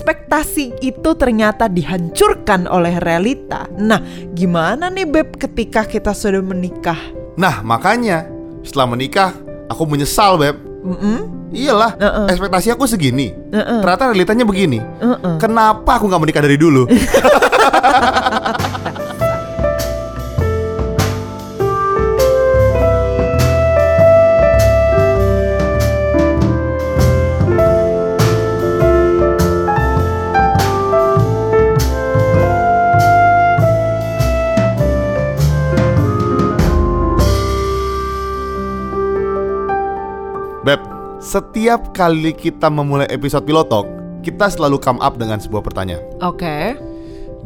ekspektasi itu ternyata dihancurkan oleh realita. Nah, gimana nih Beb ketika kita sudah menikah? Nah, makanya setelah menikah aku menyesal, Beb. Mm-mm. Iyalah, Uh-uh. ekspektasi aku segini. Uh-uh. Ternyata realitanya begini. Uh-uh. Kenapa aku nggak menikah dari dulu? setiap kali kita memulai episode Pilotok, kita selalu come up dengan sebuah pertanyaan. Oke.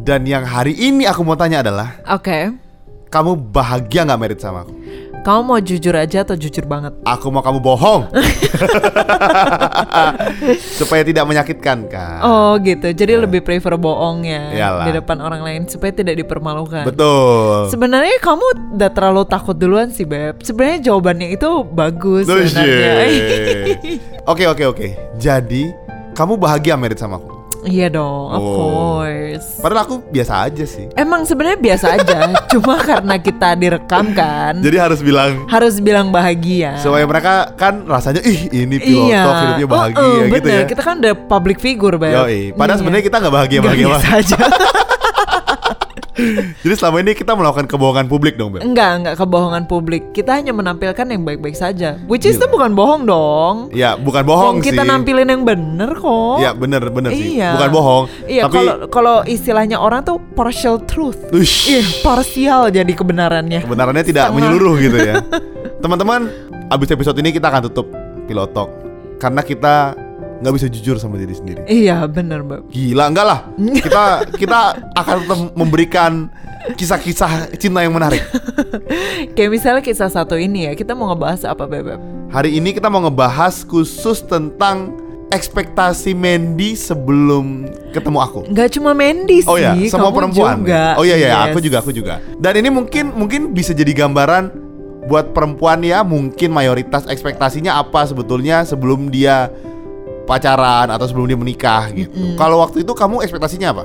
Dan yang hari ini aku mau tanya adalah, Oke. kamu bahagia nggak merit sama aku? Kamu mau jujur aja atau jujur banget? Aku mau kamu bohong Supaya tidak menyakitkan kan Oh gitu. Jadi lebih prefer bohong ya Iyalah. di depan orang lain supaya tidak dipermalukan. Betul Sebenarnya kamu udah terlalu takut duluan sih beb. Sebenarnya jawabannya itu bagus sebenarnya. Oke oke oke Jadi kamu bahagia merit sama aku? Iya dong, of Oh. course. Padahal aku biasa aja sih Emang sebenarnya biasa aja, cuma karena kita direkam kan, Jadi harus bilang harus bilang bahagia. Supaya mereka kan rasanya Ih ini pilotok iya, hidupnya bahagia Oh, oh, gitu bener. ya Kita kan udah public figure beb. Yoi. Padahal Iya. sebenarnya kita nggak bahagia-bahagia biasa aja. Jadi selama ini kita melakukan kebohongan publik dong Beb Enggak, enggak kebohongan publik. Kita hanya menampilkan yang baik-baik saja. Which is itu bukan bohong dong. Ya bukan bohong kita sih nampilin yang bener kok. Ya bener bener sih Iya. Bukan bohong Iya, Tapi kalau kalau istilahnya orang tuh partial truth. Ush. Iya, parsial jadi kebenarannya. kebenarannya tidak Setengah. menyeluruh gitu ya. Teman-teman, abis episode ini kita akan tutup pilotok karena kita nggak bisa jujur sama diri sendiri. Iya, bener, Mbak. Gila enggak lah. Kita kita akan tetap memberikan kisah-kisah cinta yang menarik. Kayak misalnya kisah satu ini ya, kita mau ngebahas apa, Bebek? Hari ini kita mau ngebahas khusus tentang ekspektasi Mandy sebelum ketemu aku. Nggak cuma Mandy sih, Oh ya, semua kamu perempuan. juga. Oh iya iya, Yes. aku juga aku juga. Dan ini mungkin mungkin bisa jadi gambaran buat perempuan ya, mungkin mayoritas ekspektasinya apa sebetulnya sebelum dia pacaran atau sebelum dia menikah gitu. Kalau waktu itu kamu ekspektasinya apa?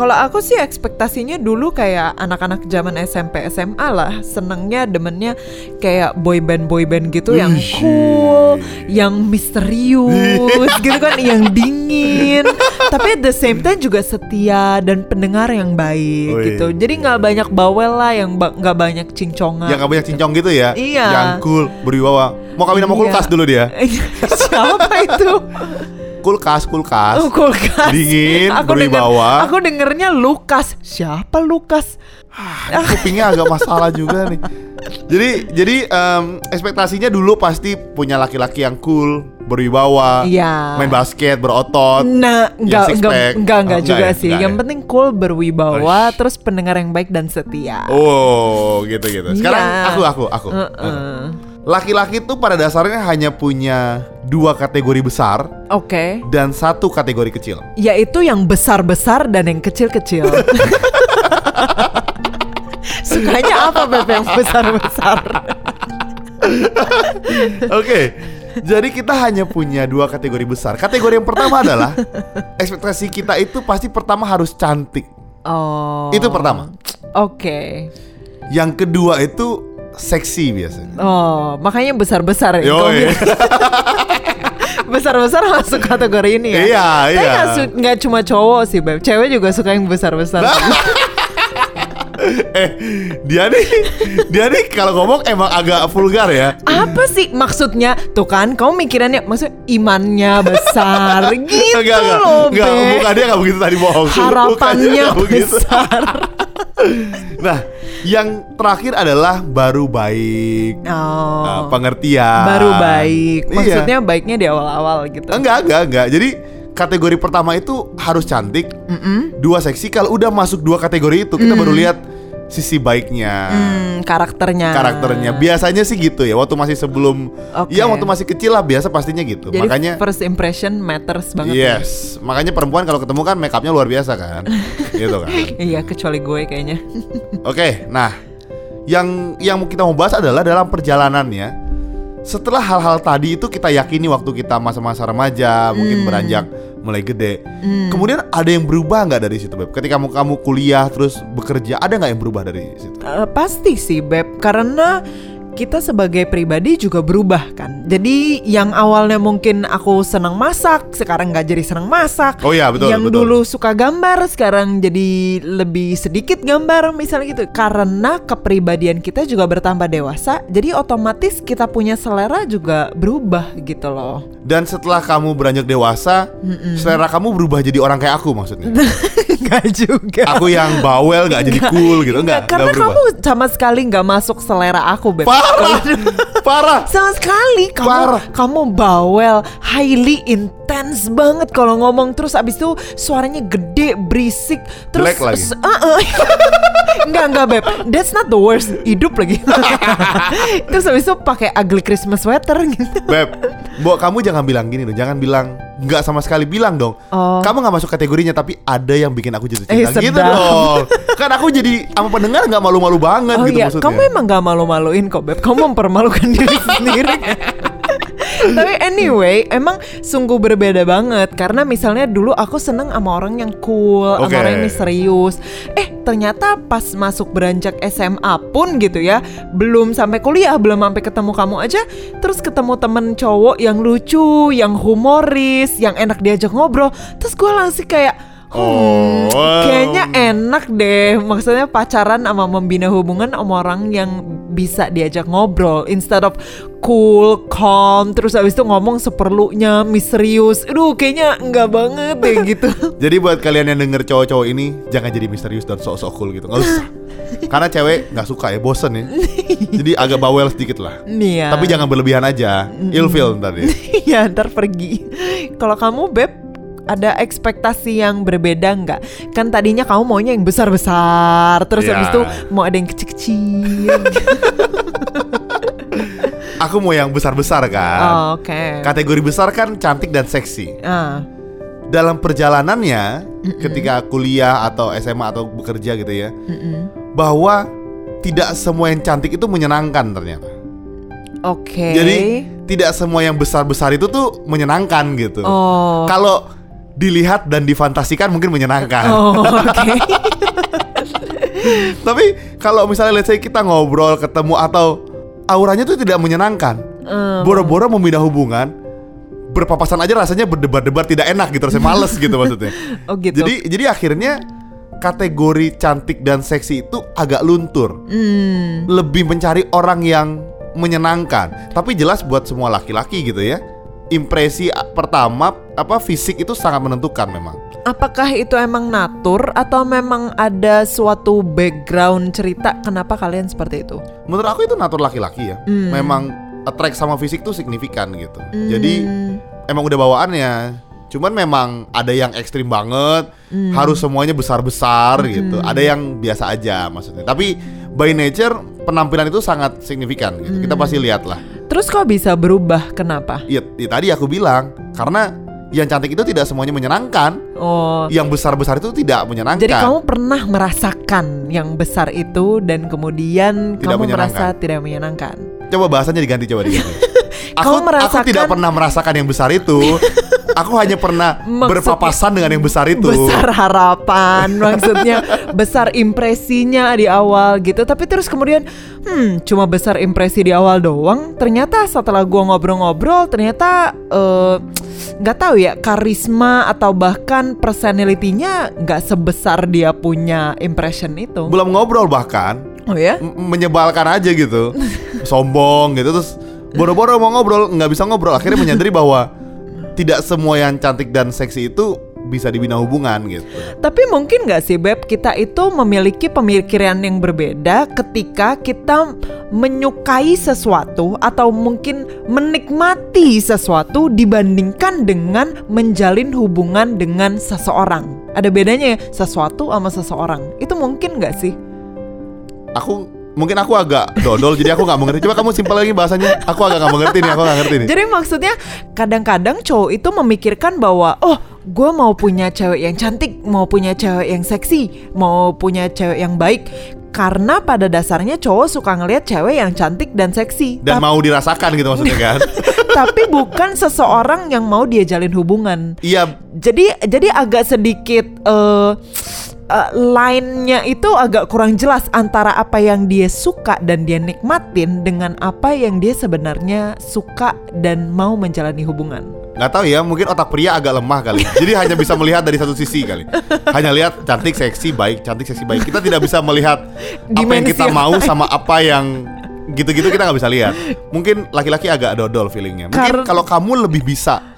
Kalau aku sih ekspektasinya dulu kayak anak-anak zaman SMP SMA lah Senengnya demennya kayak boyband boyband gitu yang cool, yang misterius gitu kan, yang dingin. Tapi at the same time juga setia dan pendengar yang baik Wih. gitu. Jadi nggak banyak bawel lah, yang ba- nggak banyak cincongan. Yang gak banyak cincong gitu ya? Iya. Yang cool, berwibawa. Mau kawin sama Iya. kulkas dulu dia. Siapa itu? Kulkas, kulkas. Oh, kulkas. Dingin, aku denger- berwibawa. aku dengernya Lukas. Siapa Lukas? kupingnya agak masalah juga nih. Jadi jadi em, ekspektasinya dulu pasti punya laki-laki yang cool, berwibawa, Iya. main basket, berotot. Nah, enggak enggak enggak, Oh, enggak enggak juga ya? sih. Enggak yang ya? penting cool berwibawa, Uish. terus pendengar yang baik dan setia. Oh, gitu gitu. Sekarang Iya. aku aku aku. Heeh. Laki-laki tuh pada dasarnya hanya punya dua kategori besar Oke. dan satu kategori kecil. Yaitu yang besar-besar dan yang kecil-kecil. Sukanya apa Beb yang besar-besar? Oke. Jadi kita hanya punya dua kategori besar. Kategori yang pertama adalah ekspektasi kita itu pasti pertama harus cantik. Oh. Itu pertama. Oke. Yang kedua itu seksi biasanya. Oh, makanya besar-besar ya. Besar-besar masuk kategori ini ya. Iya, Tapi iya. nggak su- nggak cuma cowok sih, Beb. Cewek juga suka yang besar-besar. eh, dia nih, dia nih kalau ngomong emang agak vulgar ya. Apa sih maksudnya? Tuh kan, kamu mikirannya maksud imannya besar gitu Enggak, enggak, loh, enggak, bukan dia enggak begitu tadi bohong. Harapannya nggak begitu. besar. Nah, yang terakhir adalah baru baik, Oh. uh, pengertian. baru baik. Iya. Maksudnya baiknya di awal-awal gitu. Enggak, enggak, enggak. Jadi kategori pertama itu harus cantik, dua seksi. Kalau udah masuk dua kategori itu, kita baru lihat sisi baiknya. Hmm, karakternya. karakternya biasanya sih gitu ya waktu masih sebelum Oke. ya waktu masih kecil lah biasa pastinya gitu Jadi makanya first impression matters banget. ya. yes makanya perempuan kalau ketemu kan make upnya luar biasa kan gitu kan Iya, kecuali gue kayaknya. oke nah yang yang kita mau bahas adalah dalam perjalanannya setelah hal-hal tadi itu kita yakini waktu kita masa-masa remaja mungkin Hmm. beranjak mulai gede. Kemudian ada yang berubah nggak dari situ, Beb? Ketika kamu kamu kuliah terus bekerja, ada nggak yang berubah dari situ? Eh, pasti sih Beb karena kita sebagai pribadi juga berubah kan. Jadi yang awalnya mungkin aku senang masak, sekarang nggak jadi senang masak. Oh iya, betul, Yang betul. dulu suka gambar, sekarang jadi lebih sedikit gambar misalnya gitu. Karena kepribadian kita juga bertambah dewasa, jadi otomatis kita punya selera juga berubah gitu loh. Dan setelah kamu beranjak dewasa, selera kamu berubah jadi orang kayak aku maksudnya. Nggak juga. aku yang bawel nggak jadi cool gitu, enggak, karena berubah. kamu sama sekali nggak masuk selera aku, Beb. Parah, parah. Sama sekali kamu Parah. kamu bawel, highly intense banget kalau ngomong terus abis itu suaranya gede, berisik, terus Jelek lagi. uh, uh. enggak enggak beb, that's not the worst. Hidup lagi. terus abis itu pakai ugly Christmas sweater gitu. Beb, Mbok kamu jangan bilang gini dong, jangan bilang nggak sama sekali bilang dong. Oh. Kamu nggak masuk kategorinya, tapi ada yang bikin aku jatuh Eh, cinta gitu sedap. dong. Kan aku jadi sama pendengar nggak malu-malu banget Oh gitu iya, maksudnya. kamu emang gak malu-maluin kok beb. Kamu mempermalukan diri sendiri. Tapi anyway, emang sungguh berbeda banget karena misalnya dulu aku seneng sama orang yang cool, Oke. sama orang yang misterius. Eh, ternyata pas masuk beranjak SMA pun gitu ya, belum sampai kuliah, belum sampai ketemu kamu aja, terus ketemu temen cowok yang lucu, yang humoris, yang enak diajak ngobrol, terus gue langsung kayak Hmm, Oh. kayaknya enak deh. Maksudnya pacaran sama membina hubungan sama orang yang bisa diajak ngobrol instead of cool, calm, terus abis itu ngomong seperlunya, misterius. Aduh, kayaknya enggak banget deh gitu. Jadi buat kalian yang denger cowok-cowok ini jangan jadi misterius dan sok-sok cool gitu, nggak usah. Karena cewek nggak suka ya, bosen ya. Jadi agak bawel sedikit lah. Iya. Tapi jangan berlebihan aja, ilfeel ntar ya. ya ntar pergi. Kalau kamu beb ada ekspektasi yang berbeda nggak? Kan tadinya kamu maunya yang besar-besar, terus Iya. habis itu mau ada yang kecil-kecil. Aku mau yang besar-besar kan. Oh, Oke. Kategori besar kan cantik dan seksi. Ah. Dalam perjalanannya, ketika kuliah atau SMA atau bekerja gitu ya, bahwa tidak semua yang cantik itu menyenangkan ternyata. Oke. Jadi tidak semua yang besar-besar itu tuh menyenangkan gitu. Oh. Kalau dilihat dan difantasikan mungkin menyenangkan. Oh, oke. Tapi kalau misalnya let's say kita ngobrol, ketemu atau auranya tuh tidak menyenangkan. Hmm. Boro-boro membina hubungan, berpapasan aja rasanya berdebar-debar tidak enak gitu, rasanya males gitu maksudnya. Oh gitu. Jadi jadi akhirnya kategori cantik dan seksi itu agak luntur. Hmm. Lebih mencari orang yang menyenangkan. Tapi jelas buat semua laki-laki gitu ya. Impresi pertama apa fisik itu sangat menentukan memang. Apakah itu emang natur atau memang ada suatu background cerita kenapa kalian seperti itu? Menurut aku itu natur laki-laki ya. Hmm. Memang attract sama fisik tuh signifikan gitu. Jadi emang udah bawaannya. Cuman memang ada yang ekstrim banget, Hmm. harus semuanya besar-besar gitu. Ada yang biasa aja maksudnya. Tapi by nature penampilan itu sangat signifikan gitu. Kita Hmm. pasti lihat lah. Terus kok bisa berubah? Kenapa? Ya, ya tadi aku bilang karena yang cantik itu tidak semuanya menyenangkan, Oh. yang besar-besar itu tidak menyenangkan. Jadi kamu pernah merasakan yang besar itu dan kemudian Tidak kamu merasa tidak menyenangkan. Coba bahasanya diganti coba diganti. aku, Kamu aku merasakan- tidak pernah merasakan yang besar itu. aku hanya pernah Maksudnya- berpapasan dengan yang besar itu. Besar harapan maksudnya besar impresinya di awal gitu. Tapi terus kemudian hmm cuma besar impresi di awal doang. Ternyata setelah gua ngobrol-ngobrol ternyata eh, nggak tahu ya karisma atau bahkan personality-nya nggak sebesar dia punya impression itu. Belum ngobrol bahkan. Oh ya? Menyebalkan aja gitu. Sombong gitu terus boro-boro mau ngobrol nggak bisa ngobrol. Akhirnya menyadari bahwa tidak semua yang cantik dan seksi itu bisa dibina hubungan gitu. Tapi mungkin nggak sih Beb kita itu memiliki pemikiran yang berbeda ketika kita menyukai sesuatu atau mungkin menikmati sesuatu dibandingkan dengan menjalin hubungan dengan seseorang. Ada bedanya ya sesuatu sama seseorang. Itu mungkin nggak sih? Aku mungkin aku agak dodol jadi aku nggak mengerti. Coba kamu simpel lagi bahasanya. Aku agak nggak mengerti nih. Aku nggak ngerti nih. Jadi maksudnya kadang-kadang cowok itu memikirkan bahwa oh gue mau punya cewek yang cantik, mau punya cewek yang seksi, mau punya cewek yang baik. Karena pada dasarnya cowok suka ngelihat cewek yang cantik dan seksi. Dan Tap- mau dirasakan gitu maksudnya kan? tapi bukan seseorang yang mau dia jalin hubungan. Iya, Jadi jadi agak sedikit eh eh, line-nya itu agak kurang jelas antara apa yang dia suka dan dia nikmatin dengan apa yang dia sebenarnya suka dan mau menjalani hubungan. nggak tahu ya, mungkin otak pria agak lemah kali. Jadi hanya bisa melihat dari satu sisi kali. Hanya lihat cantik, seksi, baik, cantik, seksi, baik. Kita tidak bisa melihat apa yang Dimensi kita mau sama apa yang gitu-gitu kita nggak bisa lihat. Mungkin laki-laki agak dodol feelingnya. Mungkin Kar- kalau kamu lebih bisa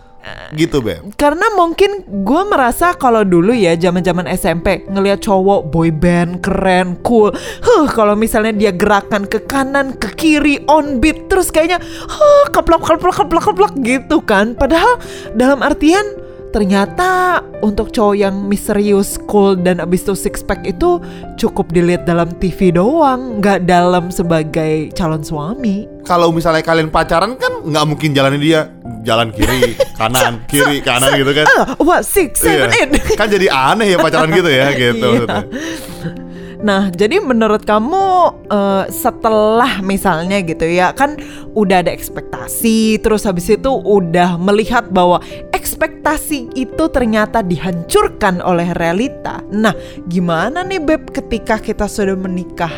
gitu, Beb. Karena mungkin gue merasa kalau dulu ya zaman-zaman SMP ngelihat cowok boy band keren, cool. Huh, kalau misalnya dia gerakan ke kanan, ke kiri, on beat terus kayaknya huh, keplok keplok keplok keplok gitu kan. Padahal dalam artian ternyata untuk cowok yang misterius, cool dan abis itu six pack itu cukup dilihat dalam TV doang, nggak dalam sebagai calon suami. Kalau misalnya kalian pacaran kan nggak mungkin jalanin dia jalan kiri, kanan, kiri, kanan gitu kan. Ah, what six, seven, Iya. eight. Kan jadi aneh ya pacaran gitu ya gitu. Iya. maksudnya. Nah, jadi menurut kamu eh, setelah misalnya gitu ya, kan udah ada ekspektasi, terus habis itu udah melihat bahwa ekspektasi itu ternyata dihancurkan oleh realita. Nah, gimana nih Beb ketika kita sudah menikah?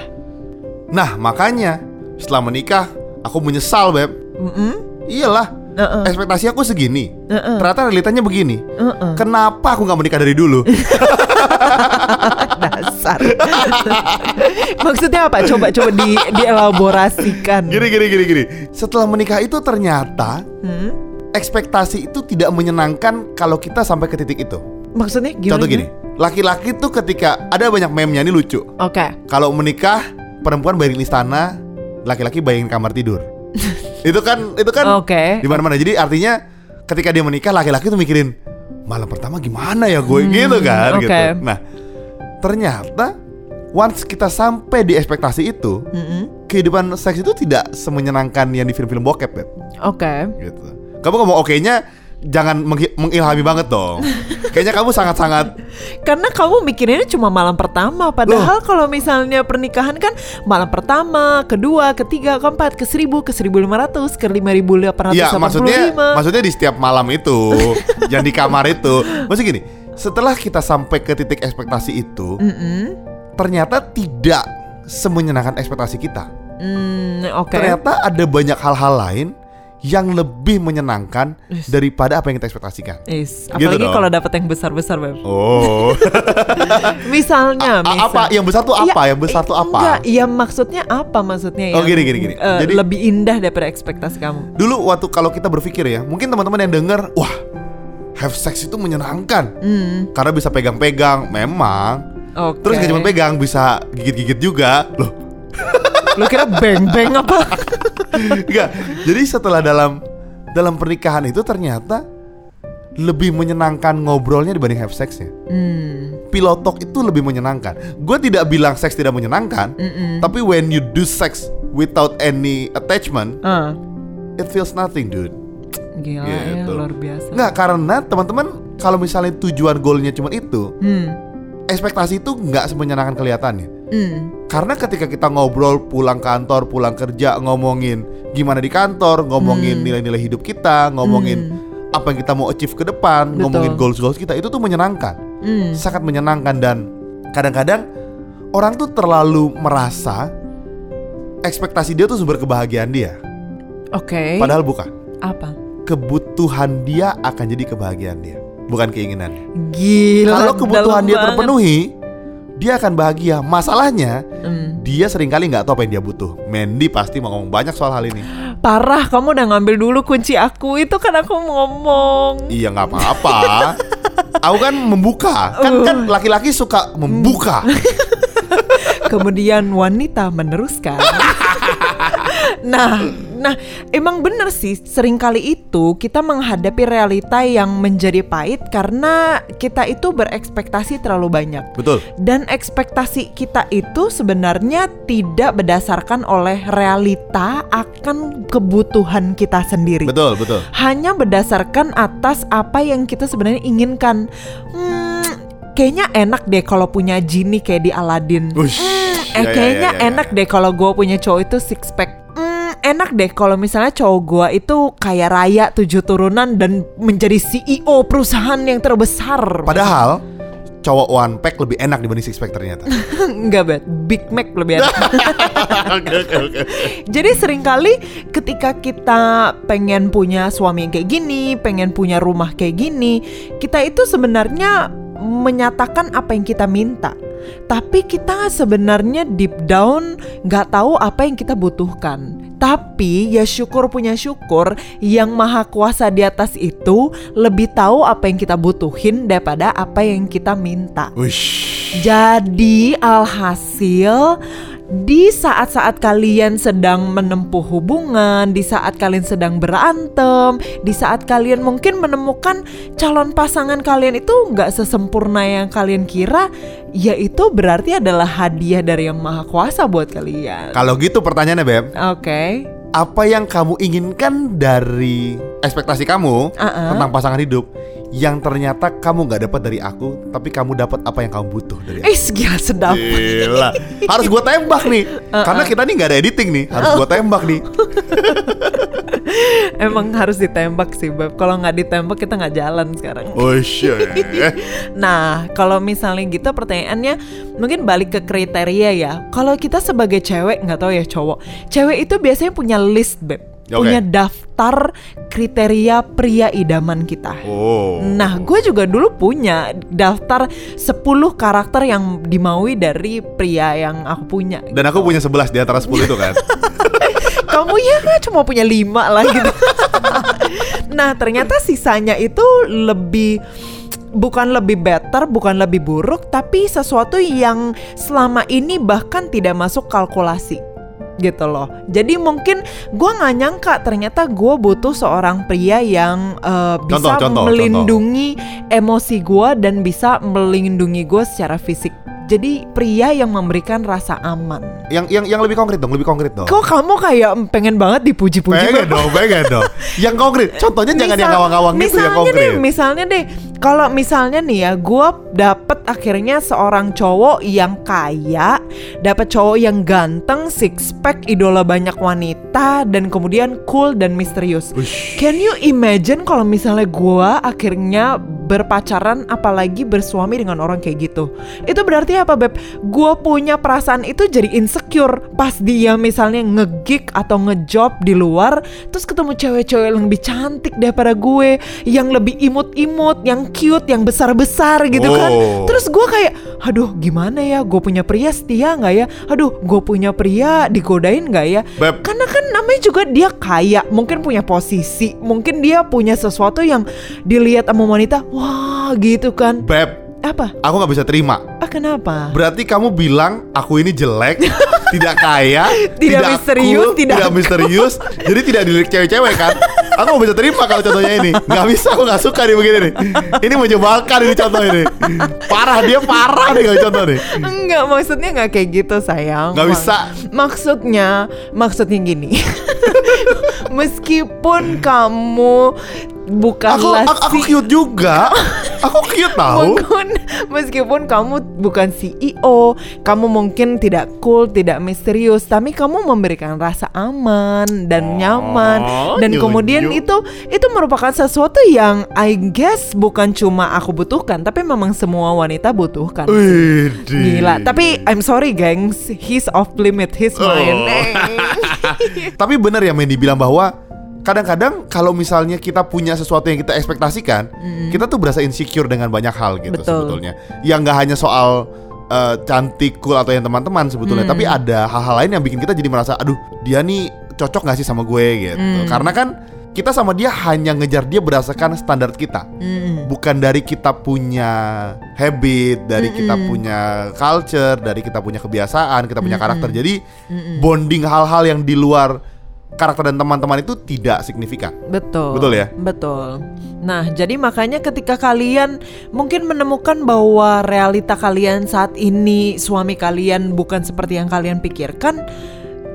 Nah makanya setelah menikah aku menyesal beb. Mm-mm. Iyalah Uh-uh. ekspektasi aku segini. Uh-uh. Ternyata realitanya begini. Uh-uh. Kenapa aku nggak menikah dari dulu? Dasar. Maksudnya apa? Coba coba di dielaborasikan. gini gini gini gini. Setelah menikah itu ternyata Hmm? ekspektasi itu tidak menyenangkan kalau kita sampai ke titik itu. Maksudnya gimana? Contoh gini, laki-laki tuh ketika ada banyak meme-nya ini lucu. Oke. Kalau menikah perempuan bayarin istana, laki-laki bayarin kamar tidur. itu kan itu kan Oke. di mana-mana. Jadi artinya ketika dia menikah laki-laki tuh mikirin malam pertama gimana ya gue gitu kan Hmm, oke. gitu. Nah, ternyata once kita sampai di ekspektasi itu, Mm-mm. kehidupan seks itu tidak semenyenangkan yang di film-film bokep. Oke. gitu. Kamu ngomong oke-nya jangan mengilhami banget dong. Kayaknya kamu sangat-sangat Karena kamu mikirinnya cuma malam pertama Padahal kalau misalnya pernikahan kan Malam pertama, kedua, ketiga, keempat, ke seribu, ke seribu lima ratus, ke lima ribu delapan ratus Iya, maksudnya maksudnya di setiap malam itu, yang di kamar itu. Maksudnya gini, setelah kita sampai ke titik ekspektasi itu, ternyata tidak semenyenangkan ekspektasi kita. Hmm, oke Ternyata ada banyak hal-hal lain yang lebih menyenangkan daripada apa yang kita ekspektasikan. Is, Gitu apalagi dong. kalau dapat yang besar-besar, Beb. Oh, Misalnya, A- misal. apa yang besar tuh apa? Iya, yang besar tuh eh, apa? Enggak, iya maksudnya apa maksudnya Oh, yang, gini, gini, gini. eh, Jadi- lebih indah daripada ekspektasi kamu. Dulu waktu kalau kita berpikir ya, mungkin teman-teman yang denger, wah, have sex itu menyenangkan. Hmm, Karena bisa pegang-pegang, memang. oke. Terus gak cuma pegang, bisa gigit-gigit juga. Loh, Lu kira beng-beng apa? enggak. Jadi setelah dalam dalam pernikahan itu ternyata lebih menyenangkan ngobrolnya dibanding have sexnya. Hmm, Pilotok itu lebih menyenangkan. Gue tidak bilang seks tidak menyenangkan, mm-mm. tapi when you do sex without any attachment, Ah, it feels nothing, dude. gila ya, Gitu. luar biasa. Nggak karena teman-teman kalau misalnya tujuan goalnya cuma itu, Hmm, ekspektasi itu nggak semenyenangkan kelihatannya. Hmm, Karena ketika kita ngobrol pulang kantor, pulang kerja, ngomongin gimana di kantor, ngomongin Hmm. nilai-nilai hidup kita, ngomongin apa yang kita mau achieve ke depan, Betul. ngomongin goals-goals kita, itu tuh menyenangkan. hmm. Sangat menyenangkan dan kadang-kadang orang tuh terlalu merasa ekspektasi dia tuh sumber kebahagiaan dia. Oke. Padahal bukan. apa? Kebutuhan dia akan jadi kebahagiaan dia, bukan keinginan. Gila. Kalau kebutuhan dia banget. terpenuhi, dia akan bahagia. Masalahnya, Hmm. dia sering kali nggak tahu apa yang dia butuh. Mandy pasti mau ngomong banyak soal hal ini. Parah, kamu udah ngambil dulu kunci aku. Itu kan aku mau ngomong. Iya nggak apa-apa. Aku kan membuka. Kan kan laki-laki suka membuka. Kemudian wanita meneruskan. nah, nah, emang bener sih. Seringkali itu kita menghadapi realita yang menjadi pahit karena kita itu berekspektasi terlalu banyak. Betul. Dan ekspektasi kita itu sebenarnya tidak berdasarkan oleh realita akan kebutuhan kita sendiri. Betul, betul. Hanya berdasarkan atas apa yang kita sebenarnya inginkan. Hmm, kayaknya enak deh kalau punya genie kayak di Aladdin. Ush. Hmm, Eh Ya, ya, kayaknya ya, ya, enak ya. deh kalau gue punya cowok itu six pack. Enak deh kalau misalnya cowok gue itu kaya raya tujuh turunan dan menjadi CEO perusahaan yang terbesar. Padahal cowok one pack lebih enak dibanding six pack ternyata. Enggak bet, Big Mac lebih enak. Jadi sering kali ketika kita pengen punya suami yang kayak gini, pengen punya rumah kayak gini, kita itu sebenarnya menyatakan apa yang kita minta. Tapi kita sebenarnya deep down nggak tahu apa yang kita butuhkan. Tapi ya syukur punya syukur yang maha kuasa di atas itu lebih tahu apa yang kita butuhin daripada apa yang kita minta. Wish. Jadi alhasil di saat-saat kalian sedang menempuh hubungan, di saat kalian sedang berantem, di saat kalian mungkin menemukan calon pasangan kalian itu nggak sesempurna yang kalian kira, ya itu berarti adalah hadiah dari yang maha kuasa buat kalian. Kalau gitu pertanyaannya Beb, Oke. apa yang kamu inginkan dari ekspektasi kamu Uh-uh. tentang pasangan hidup yang ternyata kamu nggak dapat dari aku, tapi kamu dapat apa yang kamu butuh dari aku? Eh, gila sedap. Gila, harus gua tembak nih, karena kita nih nggak ada editing nih, harus gua tembak nih. Emang harus ditembak sih, Beb. Kalau nggak ditembak kita nggak jalan sekarang. Oh shit. Nah, kalau misalnya gitu pertanyaannya mungkin balik ke kriteria ya. Kalau kita sebagai cewek nggak tahu ya cowok, cewek itu biasanya punya list beb, Oke. punya daftar kriteria pria idaman kita. Oh. Nah, gue juga dulu punya daftar 10 karakter yang dimaui dari pria yang aku punya. Dan aku punya 11 di antara 10 itu kan. Kamu ya cuma punya lima lah gitu. nah ternyata sisanya itu lebih bukan lebih better, bukan lebih buruk, tapi sesuatu yang selama ini bahkan tidak masuk kalkulasi gitu loh. Jadi mungkin gua nggak nyangka ternyata gue butuh seorang pria yang eh, bisa Contoh, contoh, melindungi emosi gua dan bisa melindungi gue secara fisik. Jadi pria yang memberikan rasa aman. yang yang yang lebih konkret dong, lebih konkret dong. Kok kamu kayak pengen banget dipuji-puji Pengen dong, pengen dong. Yang konkret. Contohnya jangan yang ngawang-ngawang gitu, yang misalnya konkret. deh, misalnya deh, kalau misalnya nih ya, gue dapet akhirnya seorang cowok yang kaya, dapet cowok yang ganteng, six pack, idola banyak wanita, dan kemudian cool dan misterius. Ush. Can you imagine kalau misalnya gue akhirnya berpacaran, apalagi bersuami dengan orang kayak gitu? Itu berarti apa beb? Gue punya perasaan itu jadi insecure pas dia misalnya ngegig atau ngejob di luar, terus ketemu cewek-cewek yang lebih cantik daripada gue, yang lebih imut-imut, yang cute, yang besar-besar gitu kan. Oh. Terus gue kayak, aduh gimana ya? Gue punya pria setia nggak ya? Aduh, gue punya pria digodain nggak ya? Beb. Karena kan namanya juga dia kaya, mungkin punya posisi, mungkin dia punya sesuatu yang dilihat sama wanita, wah gitu kan. Beb, Apa? aku nggak bisa terima. Ah kenapa? Berarti kamu bilang aku ini jelek, tidak kaya, Tidak misterius, cool, tidak tidak misterius, jadi tidak dilirik cewek-cewek kan? Aku nggak bisa terima kalau contohnya ini. Nggak bisa, aku nggak suka nih begini nih. Ini menyebalkan ini contoh ini. Parah dia parah nih kalau contoh nih. Enggak, maksudnya nggak kayak gitu sayang. Nggak bisa. Maksudnya, maksudnya gini. Meskipun kamu Aku, bukanlah aku, aku si- cute juga. Aku cute tahu. Meskipun, meskipun kamu bukan CEO, kamu mungkin tidak cool, tidak misterius, tapi kamu memberikan rasa aman dan nyaman, dan kemudian itu itu merupakan sesuatu yang I guess bukan cuma aku butuhkan, tapi memang semua wanita butuhkan. Widih. Gila, tapi I'm sorry gengs, he's off limit, he's mine. Tapi benar ya Mendy bilang bahwa kadang-kadang kalau misalnya kita punya sesuatu yang kita ekspektasikan, kita tuh berasa insecure dengan banyak hal gitu Betul. sebetulnya. Yang nggak hanya soal eh, cantik, cool atau yang teman-teman sebetulnya, tapi ada hal-hal lain yang bikin kita jadi merasa, aduh dia nih cocok nggak sih sama gue? gitu. Karena kan kita sama dia hanya ngejar dia berdasarkan standar kita, bukan dari kita punya habit, dari kita punya culture, dari kita punya kebiasaan, kita punya karakter. Jadi bonding hal-hal yang di luar karakter dan teman-teman itu tidak signifikan. Betul. Betul ya? Betul. Nah, jadi makanya ketika kalian mungkin menemukan bahwa realita kalian saat ini suami kalian bukan seperti yang kalian pikirkan,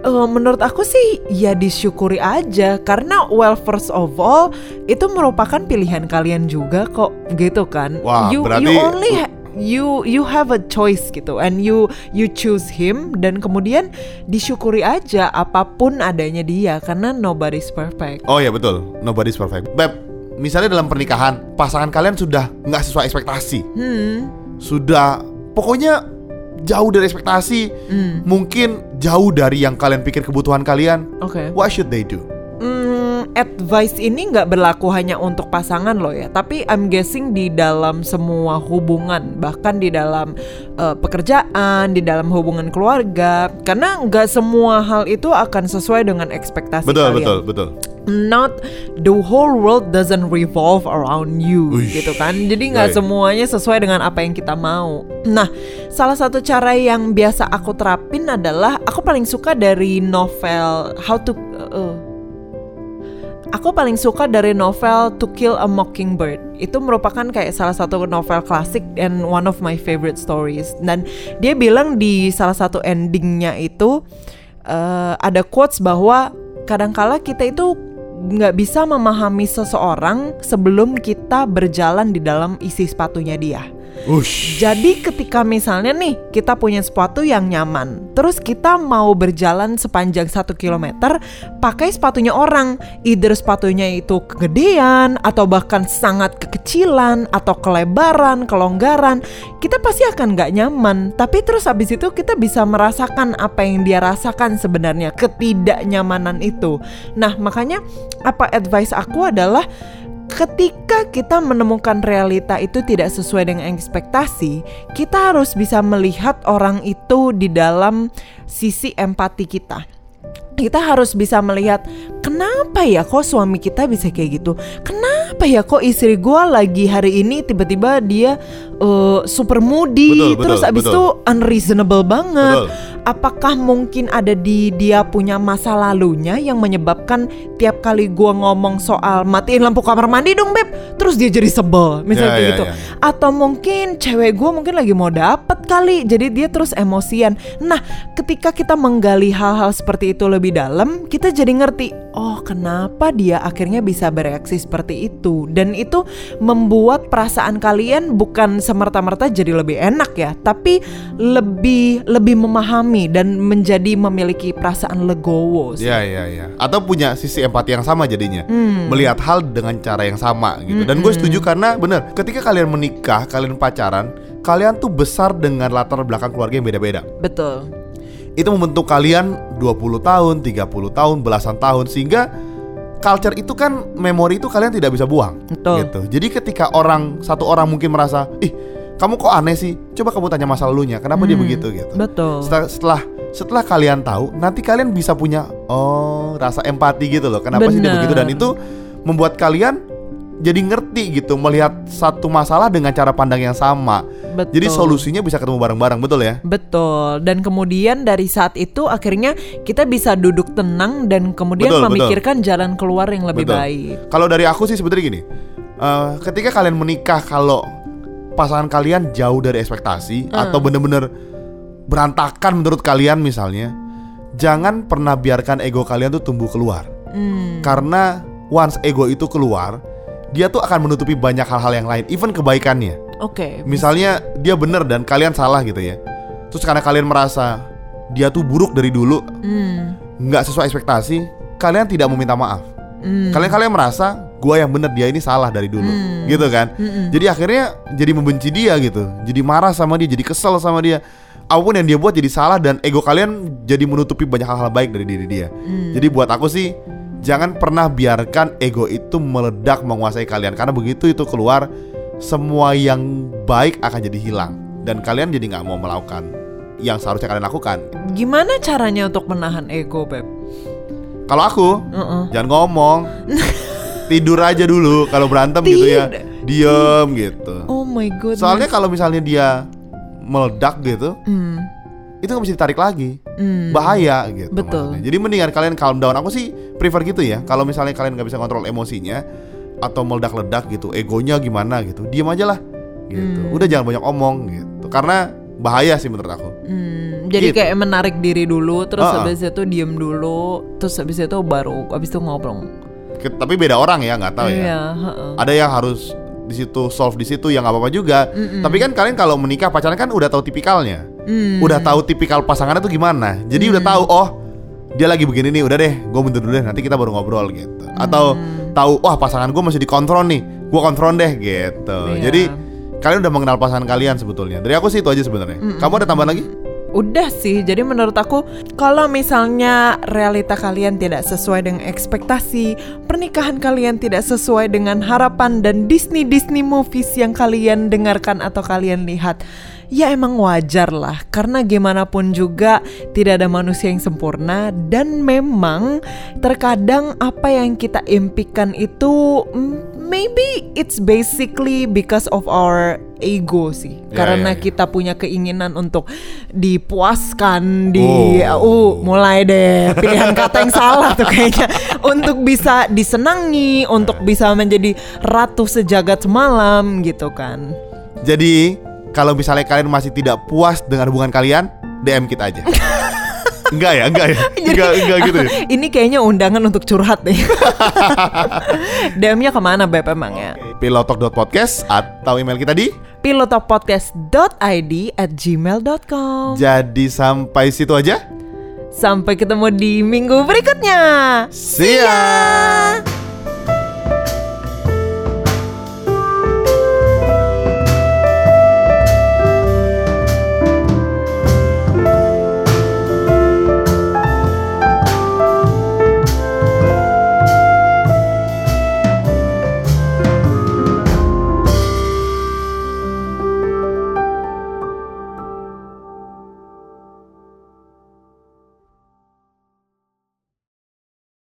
eh, menurut aku sih ya disyukuri aja karena well first of all itu merupakan pilihan kalian juga kok gitu kan. Wah, you berarti you only you you have a choice gitu and you you choose him dan kemudian disyukuri aja apa pun adanya dia karena nobody's perfect. Oh ya betul, nobody's perfect. Beb, misalnya dalam pernikahan pasangan kalian sudah nggak sesuai ekspektasi, Hmm. sudah pokoknya jauh dari ekspektasi, Hmm. mungkin jauh dari yang kalian pikir kebutuhan kalian. Oke. What should they do? Advice ini nggak berlaku hanya untuk pasangan lo ya, tapi I'm guessing di dalam semua hubungan, bahkan di dalam eh, pekerjaan, di dalam hubungan keluarga, karena nggak semua hal itu akan sesuai dengan ekspektasi Betul kalian. betul betul. Not the whole world doesn't revolve around you, Uish. gitu kan? Jadi nggak ya. semuanya sesuai dengan apa yang kita mau. Nah, salah satu cara yang biasa aku terapin adalah aku paling suka dari novel How to uh, Aku paling suka dari novel To Kill a Mockingbird. Itu merupakan kayak salah satu novel klasik and one of my favorite stories. Dan dia bilang di salah satu endingnya itu eh, ada quotes bahwa kadangkala kita itu nggak bisa memahami seseorang sebelum kita berjalan di dalam isi sepatunya dia. Ush. Jadi ketika misalnya nih kita punya sepatu yang nyaman, terus kita mau berjalan sepanjang satu kilometer pakai sepatunya orang, either sepatunya itu kegedean atau bahkan sangat kekecilan atau kelebaran, kelonggaran, kita pasti akan nggak nyaman. Tapi terus habis itu kita bisa merasakan apa yang dia rasakan sebenarnya ketidaknyamanan itu. Nah makanya apa advice aku adalah ketika kita menemukan realita itu tidak sesuai dengan ekspektasi, kita harus bisa melihat orang itu di dalam sisi empati kita. Kita harus bisa melihat kenapa ya kok suami kita bisa kayak gitu. Kenapa ya kok istri gua lagi hari ini tiba-tiba dia eh, super moody, Betul, terus betul, abis betul. itu unreasonable banget. Betul. Apakah mungkin ada di dia punya masa lalunya yang menyebabkan tiap kali gua ngomong soal matiin lampu kamar mandi dong beb, terus dia jadi sebel, misalnya Ya, kayak ya, gitu. ya. Atau mungkin cewek gua mungkin lagi mau dapet kali, jadi dia terus emosian. Nah, ketika kita menggali hal-hal seperti itu lebih dalam, kita jadi ngerti, oh kenapa dia akhirnya bisa bereaksi seperti itu, dan itu membuat perasaan kalian bukan semerta-merta jadi lebih enak ya, tapi lebih lebih memahami dan menjadi memiliki perasaan legowo. sih. Ya ya ya. Atau punya sisi empati yang sama jadinya. Hmm. Melihat hal dengan cara yang sama gitu. Dan gue setuju karena bener, ketika kalian menikah, kalian pacaran, kalian tuh besar dengan latar belakang keluarga yang beda-beda. Betul. Itu membentuk kalian 20 tahun, 30 tahun, belasan tahun sehingga culture itu kan memori itu kalian tidak bisa buang. Betul. Gitu. Jadi ketika orang satu orang mungkin merasa, "Ih, kamu kok aneh sih? Coba kamu tanya masa lalunya, kenapa dia Hmm. begitu?" gitu. Betul. Setelah, setelah setelah kalian tahu, nanti kalian bisa punya oh rasa empati gitu loh. Kenapa sih dia Bener. begitu? Dan itu membuat kalian jadi ngerti gitu melihat satu masalah dengan cara pandang yang sama. Betul. Jadi solusinya bisa ketemu bareng-bareng, betul ya? Betul. Dan kemudian dari saat itu akhirnya kita bisa duduk tenang dan kemudian Betul, memikirkan jalan keluar yang lebih Betul. baik. Kalau dari aku sih sebenarnya gini, eh, ketika kalian menikah kalau pasangan kalian jauh dari ekspektasi Hmm. atau bener-bener berantakan menurut kalian misalnya, jangan pernah biarkan ego kalian tuh tumbuh keluar. Hmm. Karena once ego itu keluar, dia tuh akan menutupi banyak hal-hal yang lain, even kebaikannya. Oke. Misalnya dia bener dan kalian salah gitu ya. Terus karena kalian merasa dia tuh buruk dari dulu, Hmm. nggak sesuai ekspektasi, kalian tidak meminta maaf. Hmm. Kalian kalian merasa gua yang bener dia ini salah dari dulu, Hmm. gitu kan? Mm-mm. Jadi akhirnya jadi membenci dia gitu, jadi marah sama dia, jadi kesel sama dia. Apa pun yang dia buat jadi salah dan ego kalian jadi menutupi banyak hal-hal baik dari diri dia. Hmm. Jadi buat aku sih jangan pernah biarkan ego itu meledak menguasai kalian karena begitu itu keluar semua yang baik akan jadi hilang dan kalian jadi nggak mau melakukan yang seharusnya kalian lakukan. Gimana caranya untuk menahan ego, Beb? Kalau aku Uh-uh. jangan ngomong, tidur aja dulu kalau berantem gitu ya, Tid- diem gitu. Oh my goodness. Soalnya kalau misalnya dia meledak gitu, Hmm. itu nggak bisa ditarik lagi, Hmm. bahaya gitu. Betul. maksudnya. Jadi mendingan kalian calm down. Aku sih prefer gitu ya. Kalau misalnya kalian nggak bisa kontrol emosinya atau meledak-ledak gitu, egonya gimana gitu, diem aja lah. Gitu. Hmm. Udah jangan banyak omong gitu. Karena bahaya sih menurut aku. Hmm, jadi Gitu. kayak menarik diri dulu, terus Uh-uh. habis itu diem dulu, terus habis itu baru habis itu ngobrol. Tapi beda orang ya, nggak tahu ya. Iya, heeh. Ada yang harus di situ solve di situ ya nggak apa-apa juga. Tapi kan kalian kalau menikah pacaran kan udah tahu tipikalnya, Hmm. udah tahu tipikal pasangannya tuh gimana. Jadi udah tahu oh dia lagi begini nih, udah deh, gue mundur dulu deh, nanti kita baru ngobrol gitu. Atau Hmm. tahu wah pasangan gue masih dikontrol nih, gue kontrol deh gitu. Iya. Jadi kalian udah mengenal pasangan kalian sebetulnya. Dari aku sih itu aja sebenarnya. Kamu ada tambahan lagi? Udah sih, jadi menurut aku kalau misalnya realita kalian tidak sesuai dengan ekspektasi, pernikahan kalian tidak sesuai dengan harapan dan Disney Disney movies yang kalian dengarkan atau kalian lihat, ya emang wajar lah. Karena gimana pun juga tidak ada manusia yang sempurna. Dan memang terkadang apa yang kita impikan itu mm, maybe it's basically because of our ego sih. Ya, karena ya, ya. kita punya keinginan untuk dipuaskan di Oh. uh mulai deh. Pilihan kata yang salah tuh kayaknya. Untuk bisa disenangi untuk bisa menjadi ratu sejagat semalam gitu kan. Jadi kalau misalnya kalian masih tidak puas dengan hubungan kalian, DM kita aja. enggak ya, enggak ya, enggak, enggak gitu ya. ini kayaknya undangan untuk curhat nih DM-nya ke mana Beb emang ya Pilotok.podcast atau email kita di. pilotopodcast.id at gmail.com Jadi sampai situ aja. Sampai ketemu di minggu berikutnya See ya.